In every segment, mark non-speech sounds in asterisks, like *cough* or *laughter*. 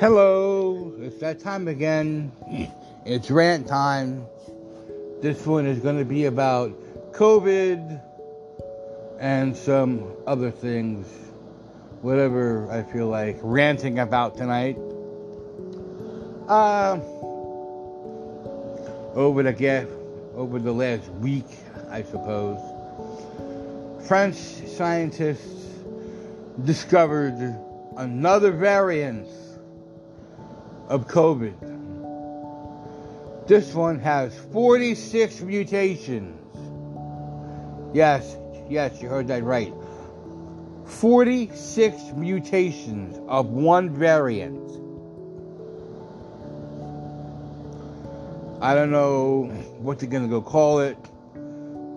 Hello, it's that time again. It's rant time. This one is going to be about COVID and some other things, whatever I feel like ranting about tonight. Uh, over the over the last week, I suppose, French scientists discovered another variant of COVID. This one has 46 mutations. Yes, yes, you heard that right. 46 mutations of one variant. I don't know what they're going to go call it.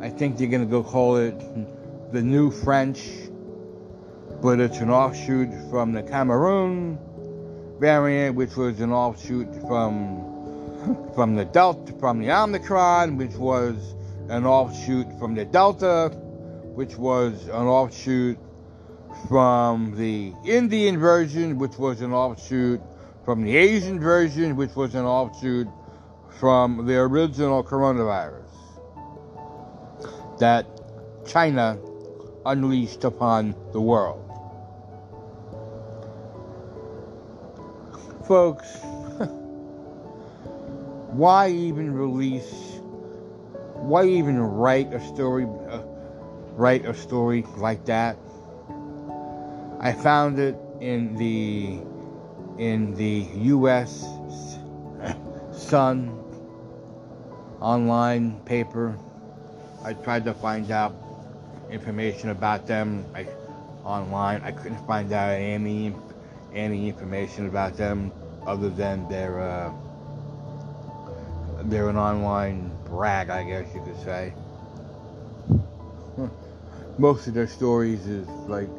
I think they're going to go call it the new French, but it's an offshoot from the Cameroon variant, which was an offshoot from from the Delta, from the Omicron, which was an offshoot from the Delta, which was an offshoot from the Indian version, which was an offshoot from the Asian version, which was an offshoot from the original coronavirus that China unleashed upon the world. Folks, why even release, why even write a story, uh, write a story like that? I found it in the in the U.S. Sun online paper. I tried to find out information about them I, online. I couldn't find out any any information about them other than they're uh, they're an online brag, I guess you could say. *laughs* Most of their stories is like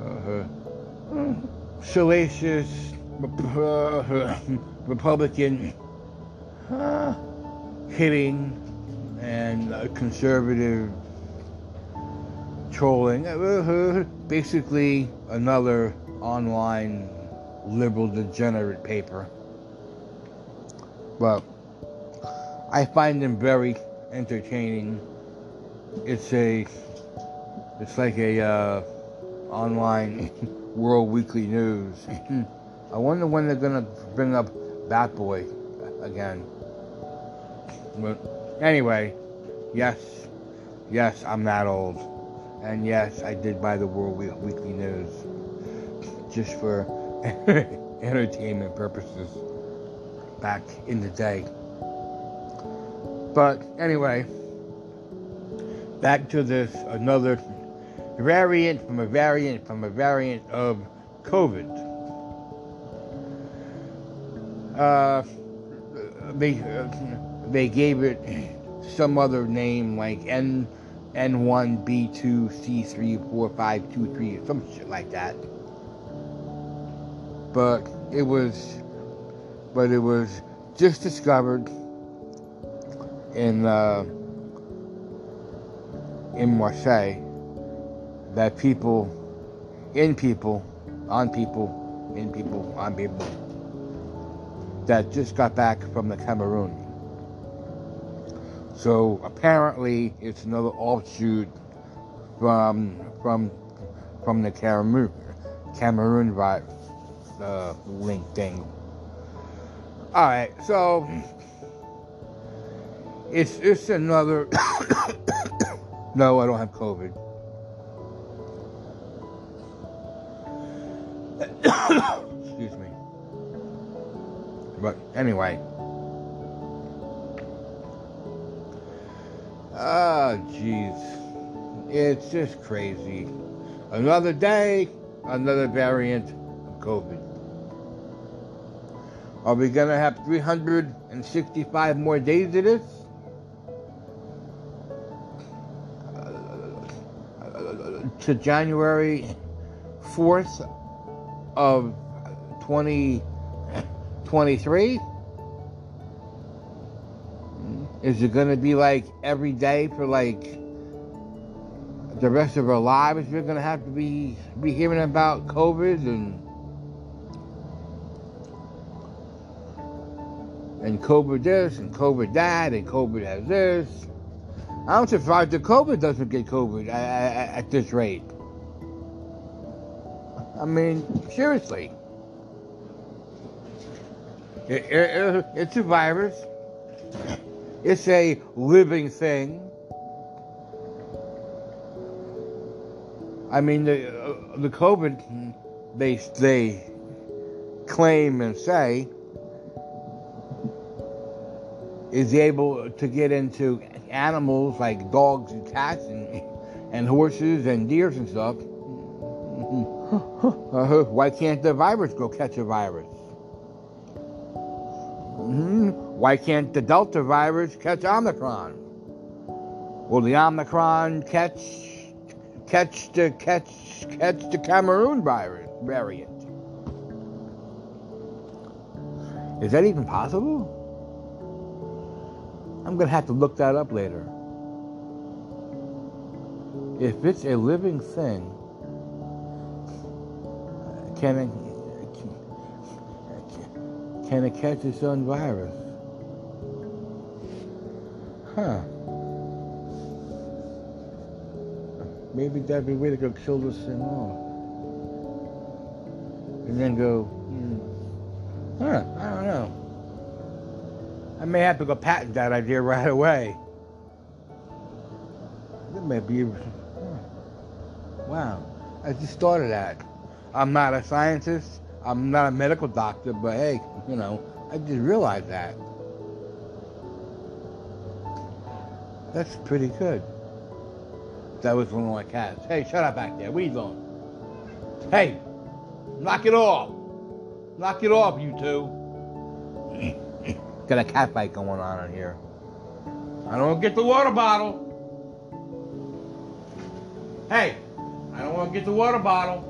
uh, salacious *laughs* uh, Republican hitting and uh, conservative trolling. *laughs* Basically, another online liberal degenerate paper. But I find them very entertaining. It's a, it's like a uh, online *laughs* World Weekly News. *laughs* I wonder when they're gonna bring up Bat Boy again. But anyway, yes, yes, I'm that old. And yes, I did buy the World Weekly News just for *laughs* entertainment purposes back in the day. But anyway, back to this another variant from a variant from a variant of COVID. Uh, they they gave it some other name like N N1 B2 C3 4523 some shit like that. But it was but it was just discovered in uh, in Marseille that people in people on people in people on people that just got back from the Cameroon. So apparently, it's another offshoot from from from the Cameroon Cameroon uh, link thing. All right, so it's it's another. *coughs* no, I don't have COVID. *coughs* Excuse me. But anyway. Ah, oh, jeez. It's just crazy. Another day, another variant of COVID. Are we going to have 365 more days of this? to January 4th of 2023? Is it going to be like every day for like the rest of our lives? We're going to have to be be hearing about COVID and and COVID this and COVID that and COVID has this. I'm surprised that COVID doesn't get COVID at, at, at this rate. I mean, seriously. It, it, it's a virus. It's a living thing. I mean, the uh, the COVID they they claim and say is able to get into animals like dogs and cats and, and horses and deers and stuff. *laughs* Uh-huh. Why can't the virus go catch a virus? Mm-hmm. Why can't the Delta virus catch Omicron? Will the Omicron catch catch the catch catch the Cameroon virus variant? Is that even possible? I'm going to have to look that up later. If it's a living thing, can it, can it catch its own virus? Huh. Maybe that'd be a way to go kill this thing off. And then go, hmm. huh, I don't know. I may have to go patent that idea right away. That may be. Wow. I just thought of that. I'm not a scientist. I'm not a medical doctor, but hey, you know, I just realized that. That's pretty good. That was one of my cats. Hey, shut up back there. What are? Hey, knock it off. Knock it off, you two. Got a cat fight going on in here. I don't get the water bottle. Hey, I don't want to get the water bottle.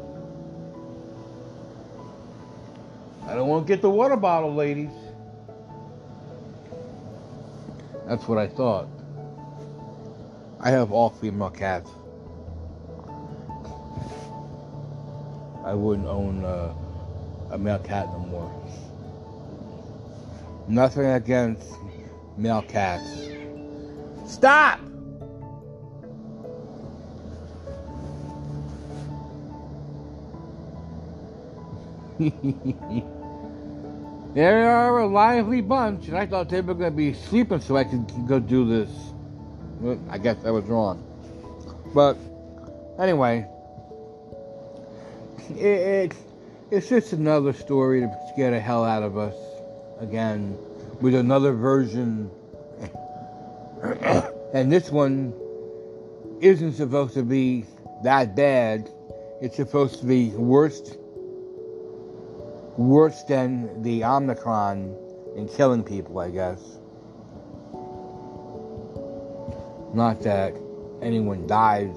I don't want to get the water bottle, ladies. That's what I thought. I have all female cats. I wouldn't own uh, a male cat no more. Nothing against male cats. Stop! *laughs* they are a lively bunch, and I thought they were going to be sleeping so I could go do this. I guess I was wrong. But anyway, it, it, it's just another story to scare the hell out of us again with another version. and this one isn't supposed to be that bad. It's supposed to be worse, worse than the Omicron in killing people, I guess. Not that anyone dies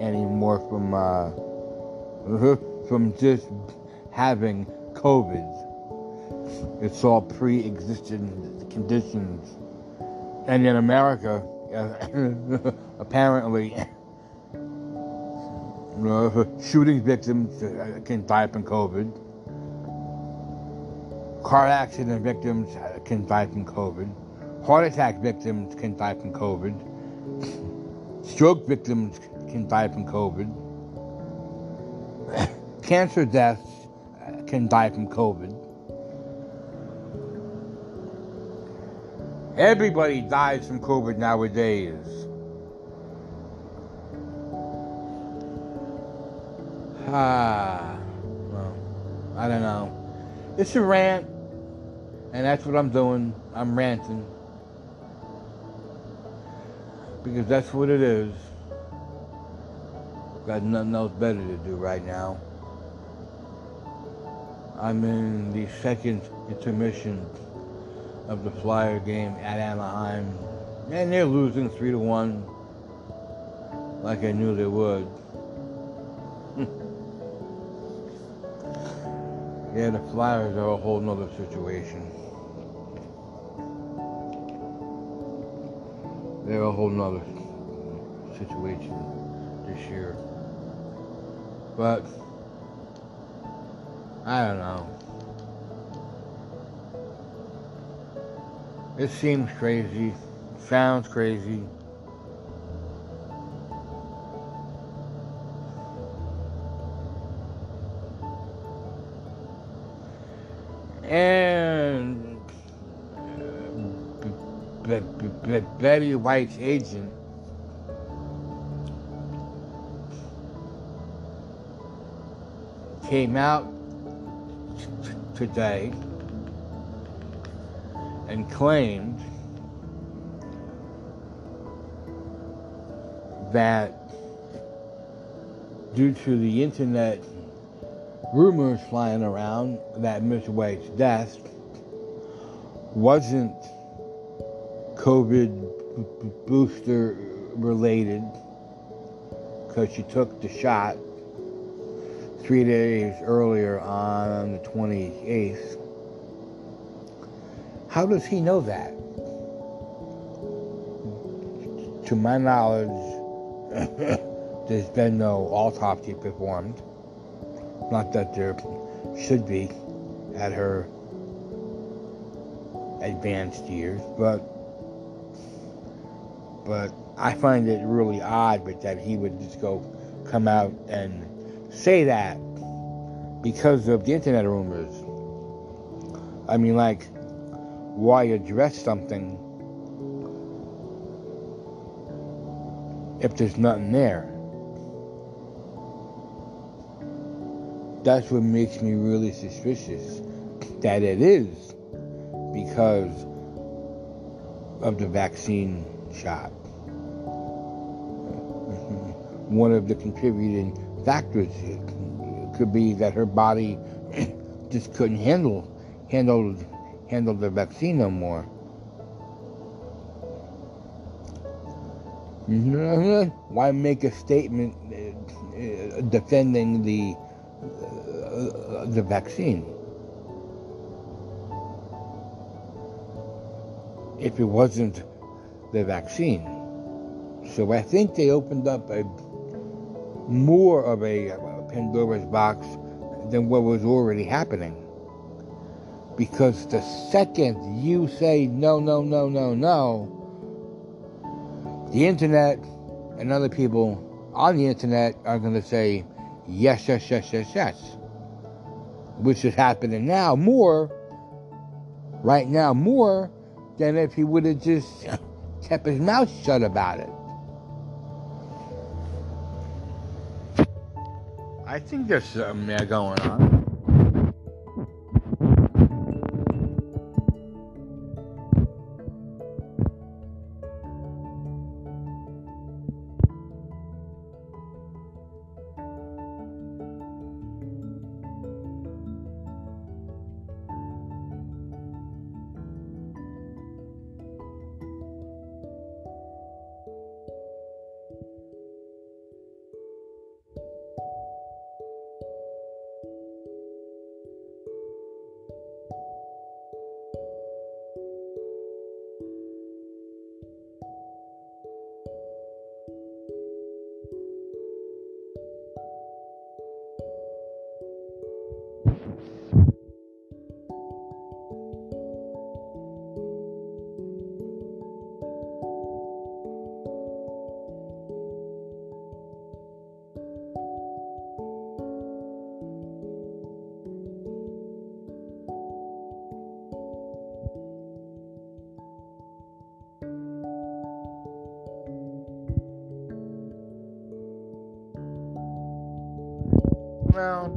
anymore from uh, *laughs* from just having COVID. It's all pre-existing conditions. And in America, *laughs* apparently, *laughs* uh, shooting victims uh, can die from COVID. Car accident victims uh, can die from COVID. Heart attack victims can die from COVID. *laughs* Stroke victims can die from COVID. *coughs* Cancer deaths uh, can die from COVID. Everybody dies from COVID nowadays. Ah, well, I don't know. It's a rant, and that's what I'm doing. I'm ranting. Because that's what it is. Got nothing else better to do right now. I'm in the second intermission of the Flyer game at Anaheim, and they're losing three to one, like I knew they would. *laughs* yeah, the Flyers are a whole nother situation. They're a whole nother situation this year. But I don't know. It seems crazy, sounds crazy. And uh, Betty White's agent. Came out today and claimed that due to the internet rumors flying around that Miss White's death wasn't COVID booster related because she took the shot three days earlier on the 28th. How does he know that? To my knowledge, *laughs* there's been no autopsy performed. Not that there should be at her advanced years, but but I find it really odd but that he would just go come out and say that because of the internet rumors. I mean like why address something if there's nothing there? that's what makes me really suspicious that it is because of the vaccine shot. *laughs* One of the contributing factors could be that her body *clears throat* just couldn't handle handle handle the vaccine no more. *laughs* Why make a statement uh, defending the uh, the vaccine. If it wasn't the vaccine. So I think they opened up a more of a, a Pandora's box than what was already happening. Because the second you say no, no, no, no, no, the internet and other people on the internet are going to say, yes, yes, yes, yes, yes. Which is happening now more, right now, more than if he would have just *laughs* kept his mouth shut about it. I think there's something there going on. Well,